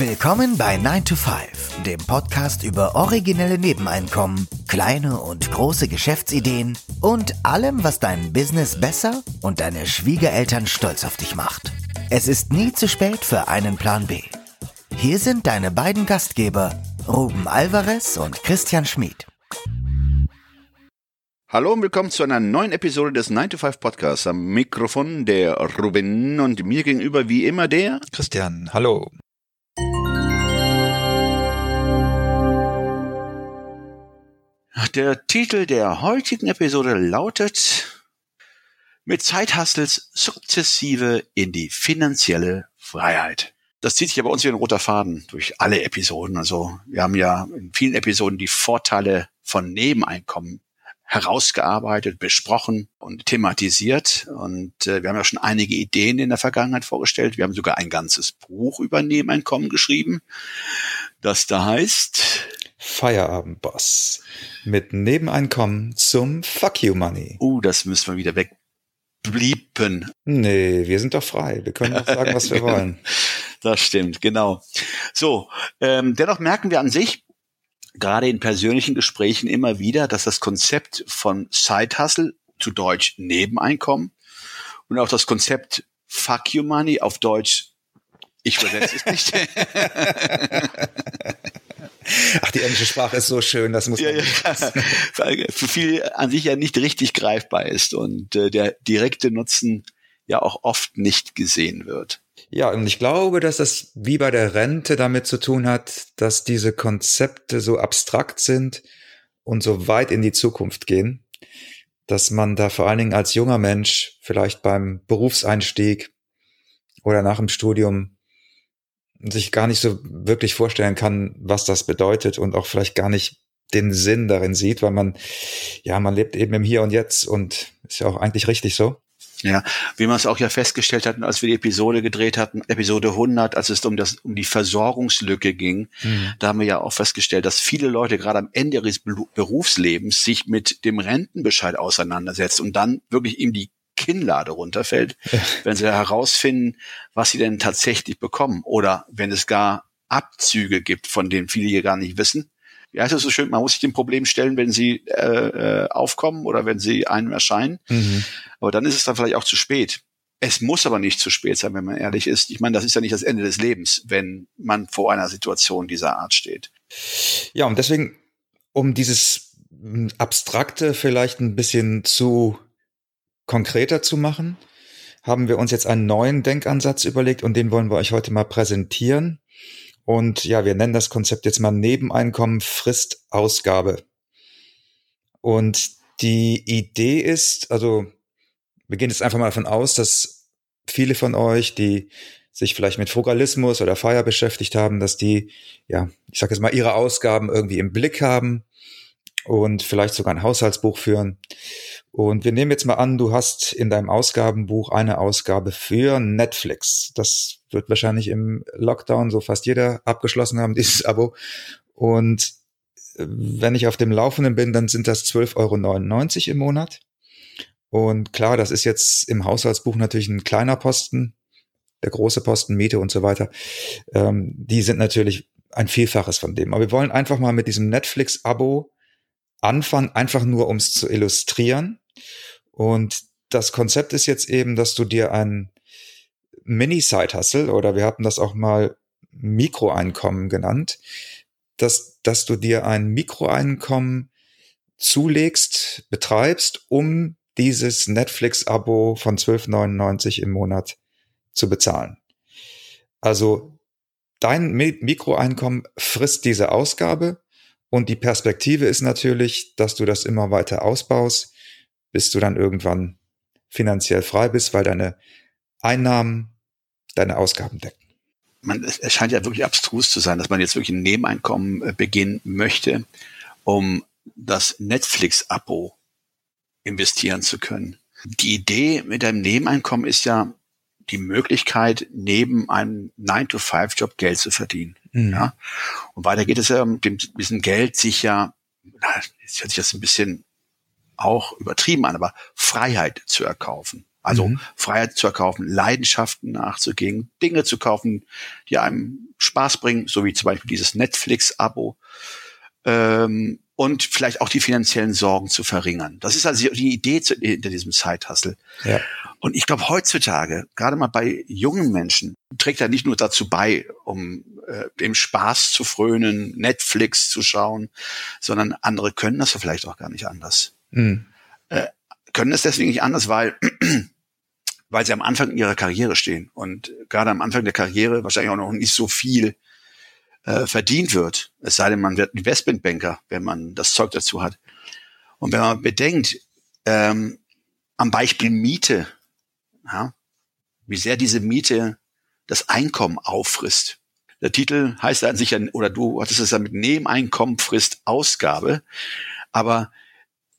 Willkommen bei 9 to 5, dem Podcast über originelle Nebeneinkommen, kleine und große Geschäftsideen und allem, was dein Business besser und deine Schwiegereltern stolz auf dich macht. Es ist nie zu spät für einen Plan B. Hier sind deine beiden Gastgeber, Ruben Alvarez und Christian Schmid. Hallo und willkommen zu einer neuen Episode des 9 to 5 Podcasts. Am Mikrofon der Ruben und mir gegenüber wie immer der Christian. Hallo. Der Titel der heutigen Episode lautet Mit Zeithassels sukzessive in die finanzielle Freiheit. Das zieht sich ja bei uns wie ein roter Faden durch alle Episoden. Also wir haben ja in vielen Episoden die Vorteile von Nebeneinkommen herausgearbeitet, besprochen und thematisiert. Und äh, wir haben ja schon einige Ideen in der Vergangenheit vorgestellt. Wir haben sogar ein ganzes Buch über Nebeneinkommen geschrieben, das da heißt Feierabendboss mit Nebeneinkommen zum Fuck You Money. Uh, das müssen wir wieder wegbliepen. Nee, wir sind doch frei. Wir können doch sagen, was wir wollen. Das stimmt, genau. So, ähm, dennoch merken wir an sich, gerade in persönlichen Gesprächen immer wieder, dass das Konzept von Side Hustle, zu Deutsch Nebeneinkommen, und auch das Konzept Fuck You Money auf Deutsch, ich übersetze es nicht. Ach, die englische Sprache ist so schön, das muss man ja, ja. für viele an sich ja nicht richtig greifbar ist und äh, der direkte Nutzen ja auch oft nicht gesehen wird. Ja, und ich glaube, dass das wie bei der Rente damit zu tun hat, dass diese Konzepte so abstrakt sind und so weit in die Zukunft gehen, dass man da vor allen Dingen als junger Mensch vielleicht beim Berufseinstieg oder nach dem Studium sich gar nicht so wirklich vorstellen kann, was das bedeutet und auch vielleicht gar nicht den Sinn darin sieht, weil man, ja, man lebt eben im Hier und Jetzt und ist ja auch eigentlich richtig so. Ja, wie man es auch ja festgestellt hatten, als wir die Episode gedreht hatten, Episode 100, als es um das um die Versorgungslücke ging, mhm. da haben wir ja auch festgestellt, dass viele Leute gerade am Ende ihres Berufslebens sich mit dem Rentenbescheid auseinandersetzen und dann wirklich ihm die Kinnlade runterfällt, wenn sie herausfinden, was sie denn tatsächlich bekommen oder wenn es gar Abzüge gibt, von denen viele hier gar nicht wissen wie heißt das so schön, man muss sich dem Problem stellen, wenn sie äh, äh, aufkommen oder wenn sie einem erscheinen. Mhm. Aber dann ist es dann vielleicht auch zu spät. Es muss aber nicht zu spät sein, wenn man ehrlich ist. Ich meine, das ist ja nicht das Ende des Lebens, wenn man vor einer Situation dieser Art steht. Ja, und deswegen, um dieses hm, Abstrakte vielleicht ein bisschen zu konkreter zu machen, haben wir uns jetzt einen neuen Denkansatz überlegt und den wollen wir euch heute mal präsentieren. Und ja, wir nennen das Konzept jetzt mal Nebeneinkommen frisst Ausgabe. Und die Idee ist, also wir gehen jetzt einfach mal davon aus, dass viele von euch, die sich vielleicht mit Frugalismus oder Feier beschäftigt haben, dass die, ja, ich sage jetzt mal, ihre Ausgaben irgendwie im Blick haben und vielleicht sogar ein Haushaltsbuch führen. Und wir nehmen jetzt mal an, du hast in deinem Ausgabenbuch eine Ausgabe für Netflix. Das wird wahrscheinlich im Lockdown so fast jeder abgeschlossen haben, dieses Abo. Und äh, wenn ich auf dem Laufenden bin, dann sind das 12,99 Euro im Monat. Und klar, das ist jetzt im Haushaltsbuch natürlich ein kleiner Posten, der große Posten, Miete und so weiter. Ähm, die sind natürlich ein Vielfaches von dem. Aber wir wollen einfach mal mit diesem Netflix-Abo anfangen, einfach nur um es zu illustrieren. Und das Konzept ist jetzt eben, dass du dir ein Mini-Side-Hustle oder wir hatten das auch mal Mikroeinkommen genannt, dass, dass du dir ein Mikroeinkommen zulegst, betreibst, um dieses Netflix-Abo von 12,99 im Monat zu bezahlen. Also dein Mikroeinkommen frisst diese Ausgabe und die Perspektive ist natürlich, dass du das immer weiter ausbaust, bis du dann irgendwann finanziell frei bist, weil deine Einnahmen deine Ausgaben decken. Man, es scheint ja wirklich abstrus zu sein, dass man jetzt wirklich ein Nebeneinkommen äh, beginnen möchte, um das Netflix-Abo investieren zu können. Die Idee mit einem Nebeneinkommen ist ja die Möglichkeit, neben einem 9-to-5-Job Geld zu verdienen. Mhm. Ja? Und weiter geht es ja um diesem Geld sich ja, jetzt hört sich das ein bisschen auch übertrieben an, aber Freiheit zu erkaufen. Also mhm. Freiheit zu erkaufen, Leidenschaften nachzugehen, Dinge zu kaufen, die einem Spaß bringen, so wie zum Beispiel dieses Netflix-Abo. Ähm, und vielleicht auch die finanziellen Sorgen zu verringern. Das ist also die Idee zu, hinter diesem Side-Hustle. Ja. Und ich glaube, heutzutage, gerade mal bei jungen Menschen, trägt er nicht nur dazu bei, um äh, dem Spaß zu frönen, Netflix zu schauen, sondern andere können das vielleicht auch gar nicht anders. Mhm. Äh, können es deswegen nicht anders, weil weil sie am Anfang ihrer Karriere stehen und gerade am Anfang der Karriere wahrscheinlich auch noch nicht so viel äh, verdient wird. Es sei denn, man wird Investmentbanker, wenn man das Zeug dazu hat. Und wenn man bedenkt, ähm, am Beispiel Miete, ja, wie sehr diese Miete das Einkommen auffrisst. Der Titel heißt an sich oder du hattest es ja mit Nebeneinkommen frisst Ausgabe, aber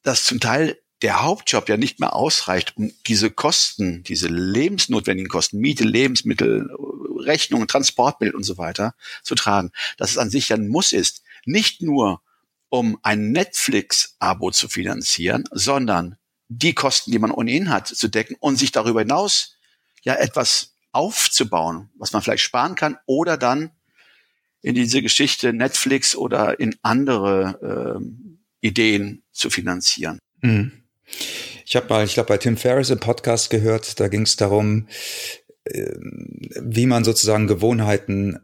das zum Teil der Hauptjob ja nicht mehr ausreicht, um diese Kosten, diese lebensnotwendigen Kosten, Miete, Lebensmittel, Rechnungen, Transportmittel und so weiter zu tragen, dass es an sich ja ein Muss ist, nicht nur um ein Netflix-Abo zu finanzieren, sondern die Kosten, die man ohnehin hat, zu decken und sich darüber hinaus ja etwas aufzubauen, was man vielleicht sparen kann oder dann in diese Geschichte Netflix oder in andere ähm, Ideen zu finanzieren. Mhm. Ich habe mal, ich glaube, bei Tim Ferriss im Podcast gehört, da ging es darum, wie man sozusagen Gewohnheiten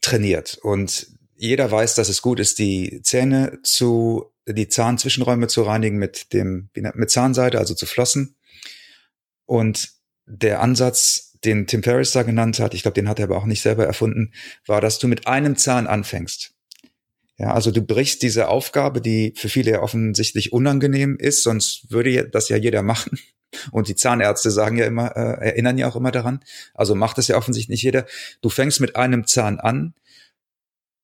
trainiert. Und jeder weiß, dass es gut ist, die Zähne zu, die Zahnzwischenräume zu reinigen mit dem, mit Zahnseide, also zu flossen. Und der Ansatz, den Tim Ferriss da genannt hat, ich glaube, den hat er aber auch nicht selber erfunden, war, dass du mit einem Zahn anfängst. Ja, also du brichst diese Aufgabe, die für viele ja offensichtlich unangenehm ist, sonst würde das ja jeder machen. Und die Zahnärzte sagen ja immer, äh, erinnern ja auch immer daran. Also macht das ja offensichtlich nicht jeder. Du fängst mit einem Zahn an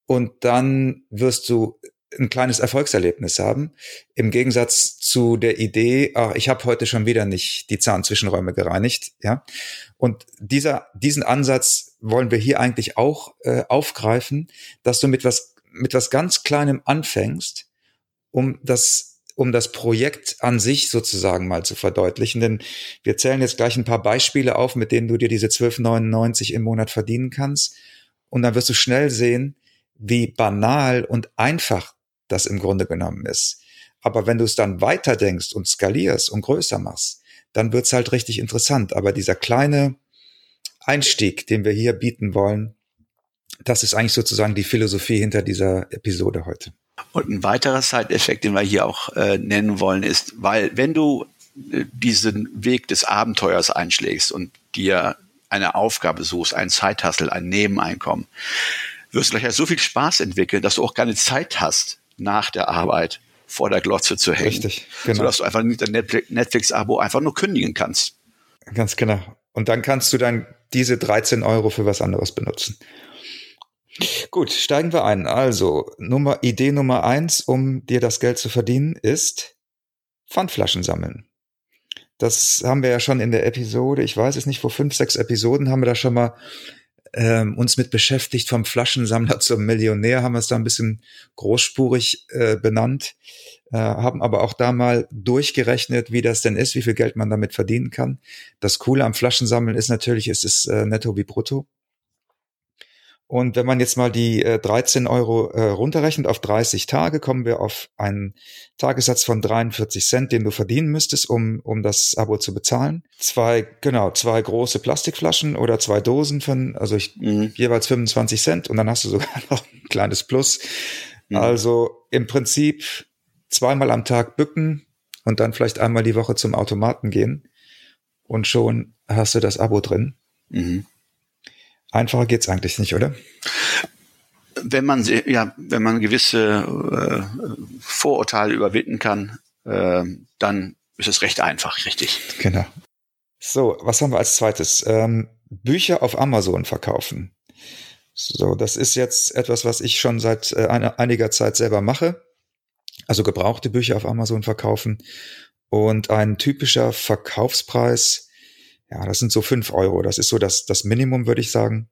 und dann wirst du ein kleines Erfolgserlebnis haben. Im Gegensatz zu der Idee, ach, ich habe heute schon wieder nicht die Zahnzwischenräume gereinigt. Ja, und dieser diesen Ansatz wollen wir hier eigentlich auch äh, aufgreifen, dass du mit was mit was ganz Kleinem anfängst, um das um das Projekt an sich sozusagen mal zu verdeutlichen. Denn wir zählen jetzt gleich ein paar Beispiele auf, mit denen du dir diese 12,99 im Monat verdienen kannst. Und dann wirst du schnell sehen, wie banal und einfach das im Grunde genommen ist. Aber wenn du es dann weiterdenkst und skalierst und größer machst, dann wird's halt richtig interessant. Aber dieser kleine Einstieg, den wir hier bieten wollen, das ist eigentlich sozusagen die Philosophie hinter dieser Episode heute. Und ein weiterer Side-Effekt, den wir hier auch äh, nennen wollen, ist, weil wenn du äh, diesen Weg des Abenteuers einschlägst und dir eine Aufgabe suchst, ein Zeithassel, ein Nebeneinkommen, wirst du gleich so viel Spaß entwickeln, dass du auch keine Zeit hast, nach der Arbeit vor der Glotze zu hängen. Richtig, genau. Sodass du einfach nicht dein Netflix-Abo einfach nur kündigen kannst. Ganz genau. Und dann kannst du dann diese 13 Euro für was anderes benutzen. Gut, steigen wir ein. Also, Nummer, Idee Nummer eins, um dir das Geld zu verdienen, ist Pfandflaschen sammeln. Das haben wir ja schon in der Episode, ich weiß es nicht, vor fünf, sechs Episoden haben wir da schon mal ähm, uns mit beschäftigt, vom Flaschensammler zum Millionär, haben wir es da ein bisschen großspurig äh, benannt, äh, haben aber auch da mal durchgerechnet, wie das denn ist, wie viel Geld man damit verdienen kann. Das Coole am Flaschensammeln ist natürlich, es ist äh, netto wie brutto. Und wenn man jetzt mal die äh, 13 Euro äh, runterrechnet auf 30 Tage, kommen wir auf einen Tagessatz von 43 Cent, den du verdienen müsstest, um, um das Abo zu bezahlen. Zwei, genau, zwei große Plastikflaschen oder zwei Dosen von, also ich, mhm. jeweils 25 Cent und dann hast du sogar noch ein kleines Plus. Mhm. Also im Prinzip zweimal am Tag bücken und dann vielleicht einmal die Woche zum Automaten gehen und schon hast du das Abo drin. Mhm. Einfacher geht's eigentlich nicht, oder? Wenn man ja, wenn man gewisse äh, Vorurteile überwinden kann, äh, dann ist es recht einfach, richtig. Genau. So, was haben wir als zweites? Ähm, Bücher auf Amazon verkaufen. So, das ist jetzt etwas, was ich schon seit äh, einiger Zeit selber mache. Also gebrauchte Bücher auf Amazon verkaufen. Und ein typischer Verkaufspreis ja, das sind so fünf Euro. Das ist so das, das Minimum, würde ich sagen.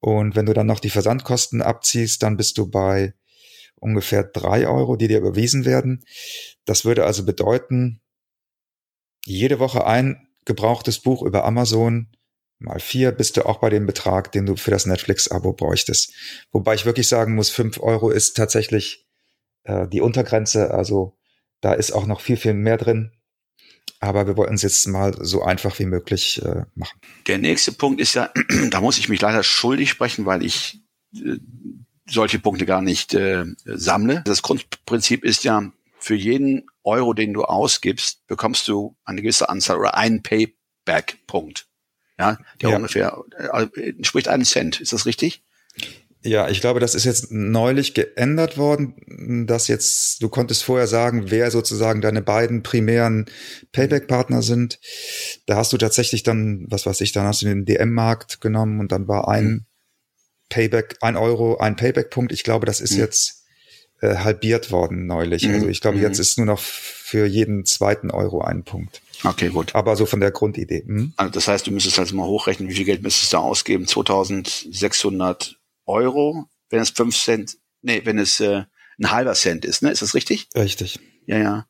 Und wenn du dann noch die Versandkosten abziehst, dann bist du bei ungefähr drei Euro, die dir überwiesen werden. Das würde also bedeuten, jede Woche ein gebrauchtes Buch über Amazon mal vier bist du auch bei dem Betrag, den du für das Netflix-Abo bräuchtest. Wobei ich wirklich sagen muss, fünf Euro ist tatsächlich äh, die Untergrenze. Also da ist auch noch viel, viel mehr drin. Aber wir wollten es jetzt mal so einfach wie möglich äh, machen. Der nächste Punkt ist ja, da muss ich mich leider schuldig sprechen, weil ich äh, solche Punkte gar nicht äh, sammle. Das Grundprinzip ist ja, für jeden Euro, den du ausgibst, bekommst du eine gewisse Anzahl oder einen Payback-Punkt. Ja, der ja. ungefähr äh, entspricht einen Cent. Ist das richtig? Ja, ich glaube, das ist jetzt neulich geändert worden, dass jetzt, du konntest vorher sagen, wer sozusagen deine beiden primären Payback-Partner sind. Da hast du tatsächlich dann, was weiß ich, dann hast du den DM-Markt genommen und dann war ein mhm. Payback, ein Euro, ein Payback-Punkt. Ich glaube, das ist mhm. jetzt äh, halbiert worden neulich. Mhm. Also ich glaube, jetzt mhm. ist nur noch für jeden zweiten Euro ein Punkt. Okay, gut. Aber so von der Grundidee. Hm? Also das heißt, du müsstest also mal hochrechnen, wie viel Geld müsstest du da ausgeben? 2600 Euro, wenn es 5 Cent, nee, wenn es äh, ein halber Cent ist, ne? Ist das richtig? Richtig. Ja, ja.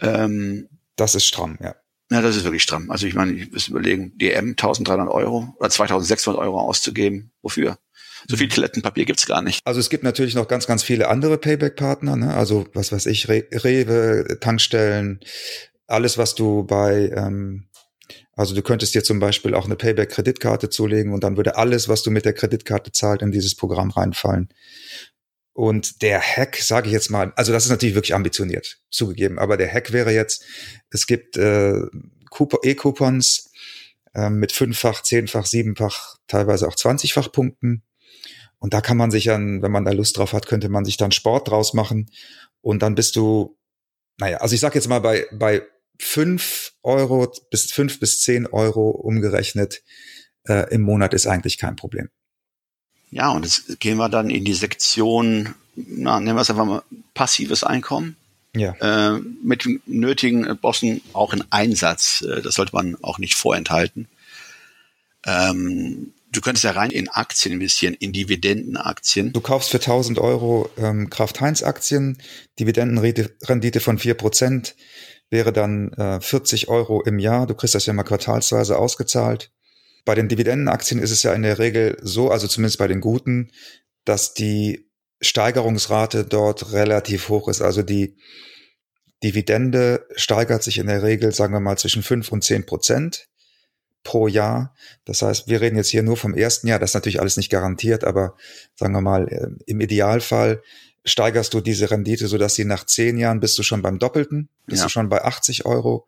Ähm, das ist stramm, ja. Ja, das ist wirklich stramm. Also ich meine, ich muss überlegen, DM 1300 Euro oder 2600 Euro auszugeben. Wofür? So viel Toilettenpapier gibt's gar nicht. Also es gibt natürlich noch ganz, ganz viele andere Payback-Partner, ne? Also was weiß ich, Re Rewe, Tankstellen, alles, was du bei, ähm, also du könntest dir zum Beispiel auch eine Payback-Kreditkarte zulegen und dann würde alles, was du mit der Kreditkarte zahlt, in dieses Programm reinfallen. Und der Hack, sage ich jetzt mal, also das ist natürlich wirklich ambitioniert, zugegeben, aber der Hack wäre jetzt, es gibt äh, E-Coupons äh, mit fünffach, zehnfach, siebenfach, teilweise auch zwanzigfach Punkten. Und da kann man sich dann, wenn man da Lust drauf hat, könnte man sich dann Sport draus machen. Und dann bist du, naja, also ich sag jetzt mal bei, bei fünf Euro bis fünf bis zehn Euro umgerechnet äh, im Monat ist eigentlich kein Problem. Ja, und jetzt gehen wir dann in die Sektion, na, nennen wir es einfach mal passives Einkommen. Ja. Äh, mit dem nötigen Bossen auch in Einsatz. Äh, das sollte man auch nicht vorenthalten. Ähm, du könntest ja rein in Aktien investieren, in Dividendenaktien. Du kaufst für 1000 Euro ähm, Kraft-Heinz-Aktien, Dividendenrendite von vier Prozent wäre dann äh, 40 Euro im Jahr. Du kriegst das ja mal quartalsweise ausgezahlt. Bei den Dividendenaktien ist es ja in der Regel so, also zumindest bei den guten, dass die Steigerungsrate dort relativ hoch ist. Also die Dividende steigert sich in der Regel, sagen wir mal, zwischen fünf und zehn Prozent pro Jahr. Das heißt, wir reden jetzt hier nur vom ersten Jahr. Das ist natürlich alles nicht garantiert, aber sagen wir mal, äh, im Idealfall steigerst du diese Rendite, so dass sie nach zehn Jahren bist du schon beim Doppelten, bist ja. du schon bei 80 Euro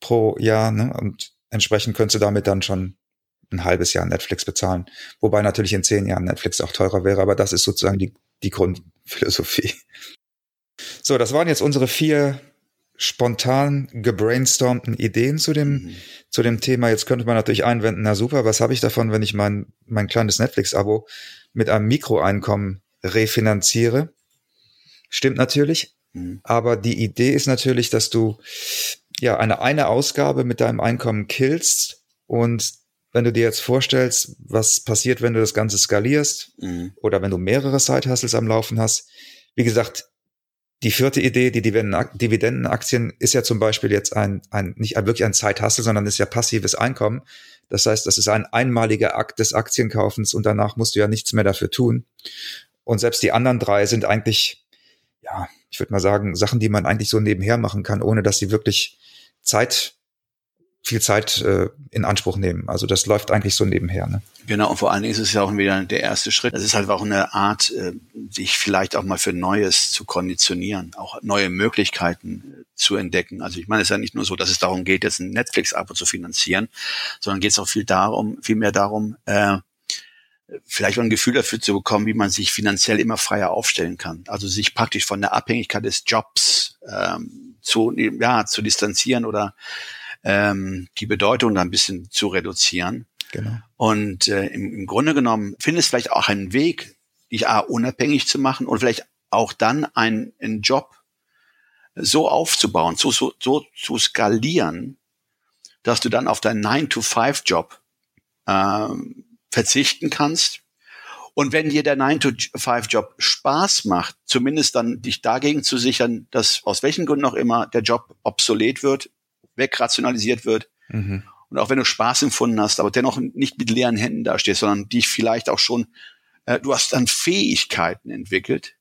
pro Jahr, ne? Und entsprechend könntest du damit dann schon ein halbes Jahr Netflix bezahlen. Wobei natürlich in zehn Jahren Netflix auch teurer wäre, aber das ist sozusagen die, die Grundphilosophie. So, das waren jetzt unsere vier spontan gebrainstormten Ideen zu dem, mhm. zu dem Thema. Jetzt könnte man natürlich einwenden, na super, was habe ich davon, wenn ich mein, mein kleines Netflix-Abo mit einem Mikroeinkommen refinanziere? Stimmt natürlich. Mhm. Aber die Idee ist natürlich, dass du ja eine eine Ausgabe mit deinem Einkommen killst und wenn du dir jetzt vorstellst, was passiert, wenn du das Ganze skalierst mhm. oder wenn du mehrere Side-Hustles am Laufen hast. Wie gesagt, die vierte Idee, die Dividendenaktien, ist ja zum Beispiel jetzt ein, ein nicht wirklich ein Side-Hustle, sondern ist ja passives Einkommen. Das heißt, das ist ein einmaliger Akt des Aktienkaufens und danach musst du ja nichts mehr dafür tun. Und selbst die anderen drei sind eigentlich ja, ich würde mal sagen, Sachen, die man eigentlich so nebenher machen kann, ohne dass sie wirklich Zeit, viel Zeit äh, in Anspruch nehmen. Also das läuft eigentlich so nebenher. Ne? Genau, und vor allen Dingen ist es ja auch wieder der erste Schritt. Das ist halt auch eine Art, äh, sich vielleicht auch mal für Neues zu konditionieren, auch neue Möglichkeiten äh, zu entdecken. Also ich meine, es ist ja nicht nur so, dass es darum geht, jetzt ein Netflix-Abo zu finanzieren, sondern geht es auch viel darum, viel mehr darum, äh, vielleicht auch ein Gefühl dafür zu bekommen, wie man sich finanziell immer freier aufstellen kann. Also sich praktisch von der Abhängigkeit des Jobs ähm, zu, ja, zu distanzieren oder ähm, die Bedeutung da ein bisschen zu reduzieren. Genau. Und äh, im, im Grunde genommen findest vielleicht auch einen Weg, dich A, unabhängig zu machen und vielleicht auch dann einen, einen Job so aufzubauen, so, so, so zu skalieren, dass du dann auf deinen 9-to-5-Job ähm, verzichten kannst. Und wenn dir der 9-to-5-Job Spaß macht, zumindest dann dich dagegen zu sichern, dass aus welchen Gründen auch immer der Job obsolet wird, wegrationalisiert wird. Mhm. und auch wenn du Spaß empfunden hast, aber dennoch nicht mit leeren Händen dastehst, sondern dich vielleicht auch schon, äh, du hast dann Fähigkeiten entwickelt,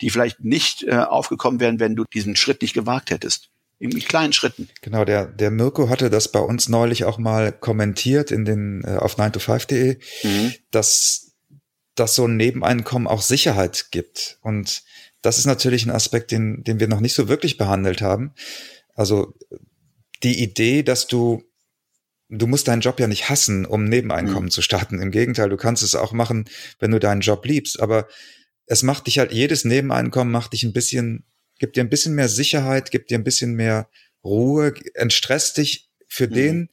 die vielleicht nicht äh, aufgekommen wären, wenn du diesen Schritt nicht gewagt hättest. In kleinen Schritten. Genau, der, der Mirko hatte das bei uns neulich auch mal kommentiert in den, äh, auf 9to5.de, mhm. dass, dass so ein Nebeneinkommen auch Sicherheit gibt. Und das ist natürlich ein Aspekt, den, den wir noch nicht so wirklich behandelt haben. Also die Idee, dass du du musst deinen Job ja nicht hassen, um Nebeneinkommen mhm. zu starten. Im Gegenteil, du kannst es auch machen, wenn du deinen Job liebst. Aber es macht dich halt, jedes Nebeneinkommen macht dich ein bisschen, gibt dir ein bisschen mehr Sicherheit, gibt dir ein bisschen mehr Ruhe, entstresst dich für mhm. den,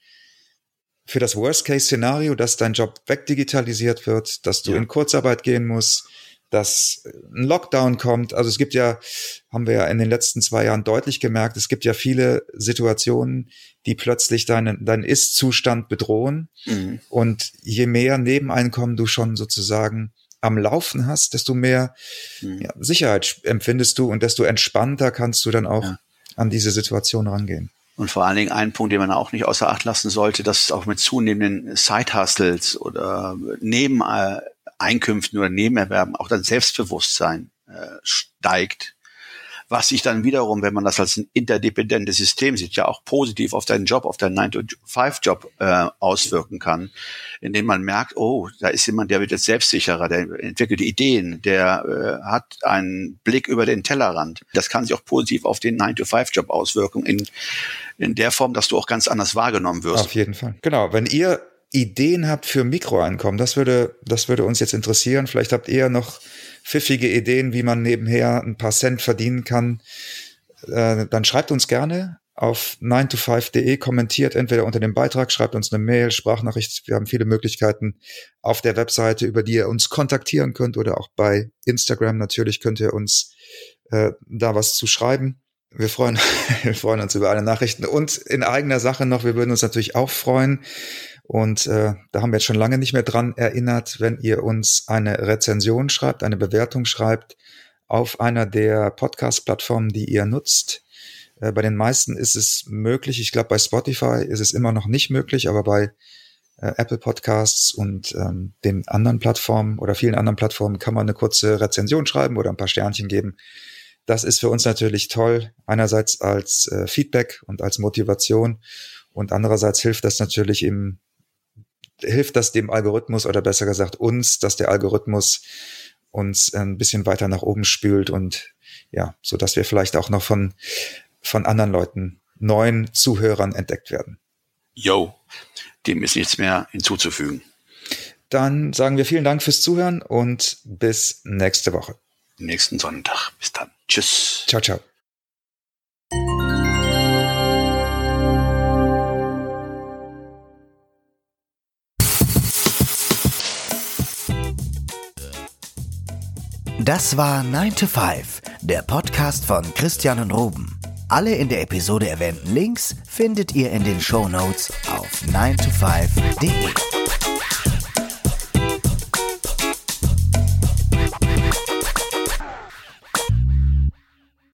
für das Worst-Case-Szenario, dass dein Job wegdigitalisiert wird, dass du ja. in Kurzarbeit gehen musst, dass ein Lockdown kommt. Also es gibt ja, haben wir ja in den letzten zwei Jahren deutlich gemerkt, es gibt ja viele Situationen, die plötzlich deinen, deinen Ist-Zustand bedrohen. Mhm. Und je mehr Nebeneinkommen du schon sozusagen am Laufen hast, desto mehr mhm. ja, Sicherheit empfindest du und desto entspannter kannst du dann auch ja. an diese Situation rangehen. Und vor allen Dingen ein Punkt, den man auch nicht außer Acht lassen sollte, dass auch mit zunehmenden Side-Hustles oder Nebeneinkünften oder Nebenerwerben auch das Selbstbewusstsein äh, steigt was sich dann wiederum, wenn man das als ein interdependentes System sieht, ja auch positiv auf deinen Job, auf deinen 9-to-5-Job äh, auswirken kann, indem man merkt, oh, da ist jemand, der wird jetzt selbstsicherer, der entwickelt Ideen, der äh, hat einen Blick über den Tellerrand. Das kann sich auch positiv auf den 9-to-5-Job auswirken, in, in der Form, dass du auch ganz anders wahrgenommen wirst. Auf jeden Fall. Genau, wenn ihr Ideen habt für Mikroeinkommen, das würde, das würde uns jetzt interessieren. Vielleicht habt ihr noch pfiffige Ideen, wie man nebenher ein paar Cent verdienen kann, äh, dann schreibt uns gerne auf 9to5.de, kommentiert entweder unter dem Beitrag, schreibt uns eine Mail, Sprachnachricht. Wir haben viele Möglichkeiten auf der Webseite, über die ihr uns kontaktieren könnt oder auch bei Instagram natürlich könnt ihr uns äh, da was zu schreiben. Wir freuen, wir freuen uns über alle Nachrichten und in eigener Sache noch, wir würden uns natürlich auch freuen, und äh, da haben wir jetzt schon lange nicht mehr dran erinnert, wenn ihr uns eine Rezension schreibt, eine Bewertung schreibt auf einer der Podcast-Plattformen, die ihr nutzt. Äh, bei den meisten ist es möglich. Ich glaube, bei Spotify ist es immer noch nicht möglich, aber bei äh, Apple Podcasts und ähm, den anderen Plattformen oder vielen anderen Plattformen kann man eine kurze Rezension schreiben oder ein paar Sternchen geben. Das ist für uns natürlich toll, einerseits als äh, Feedback und als Motivation und andererseits hilft das natürlich im hilft das dem Algorithmus oder besser gesagt uns, dass der Algorithmus uns ein bisschen weiter nach oben spült und ja, so dass wir vielleicht auch noch von, von anderen Leuten, neuen Zuhörern entdeckt werden. Yo, dem ist nichts mehr hinzuzufügen. Dann sagen wir vielen Dank fürs Zuhören und bis nächste Woche. Nächsten Sonntag. Bis dann. Tschüss. Ciao, ciao. Das war 9 to 5, der Podcast von Christian und Ruben. Alle in der Episode erwähnten Links findet ihr in den Show Notes auf 9to5.de.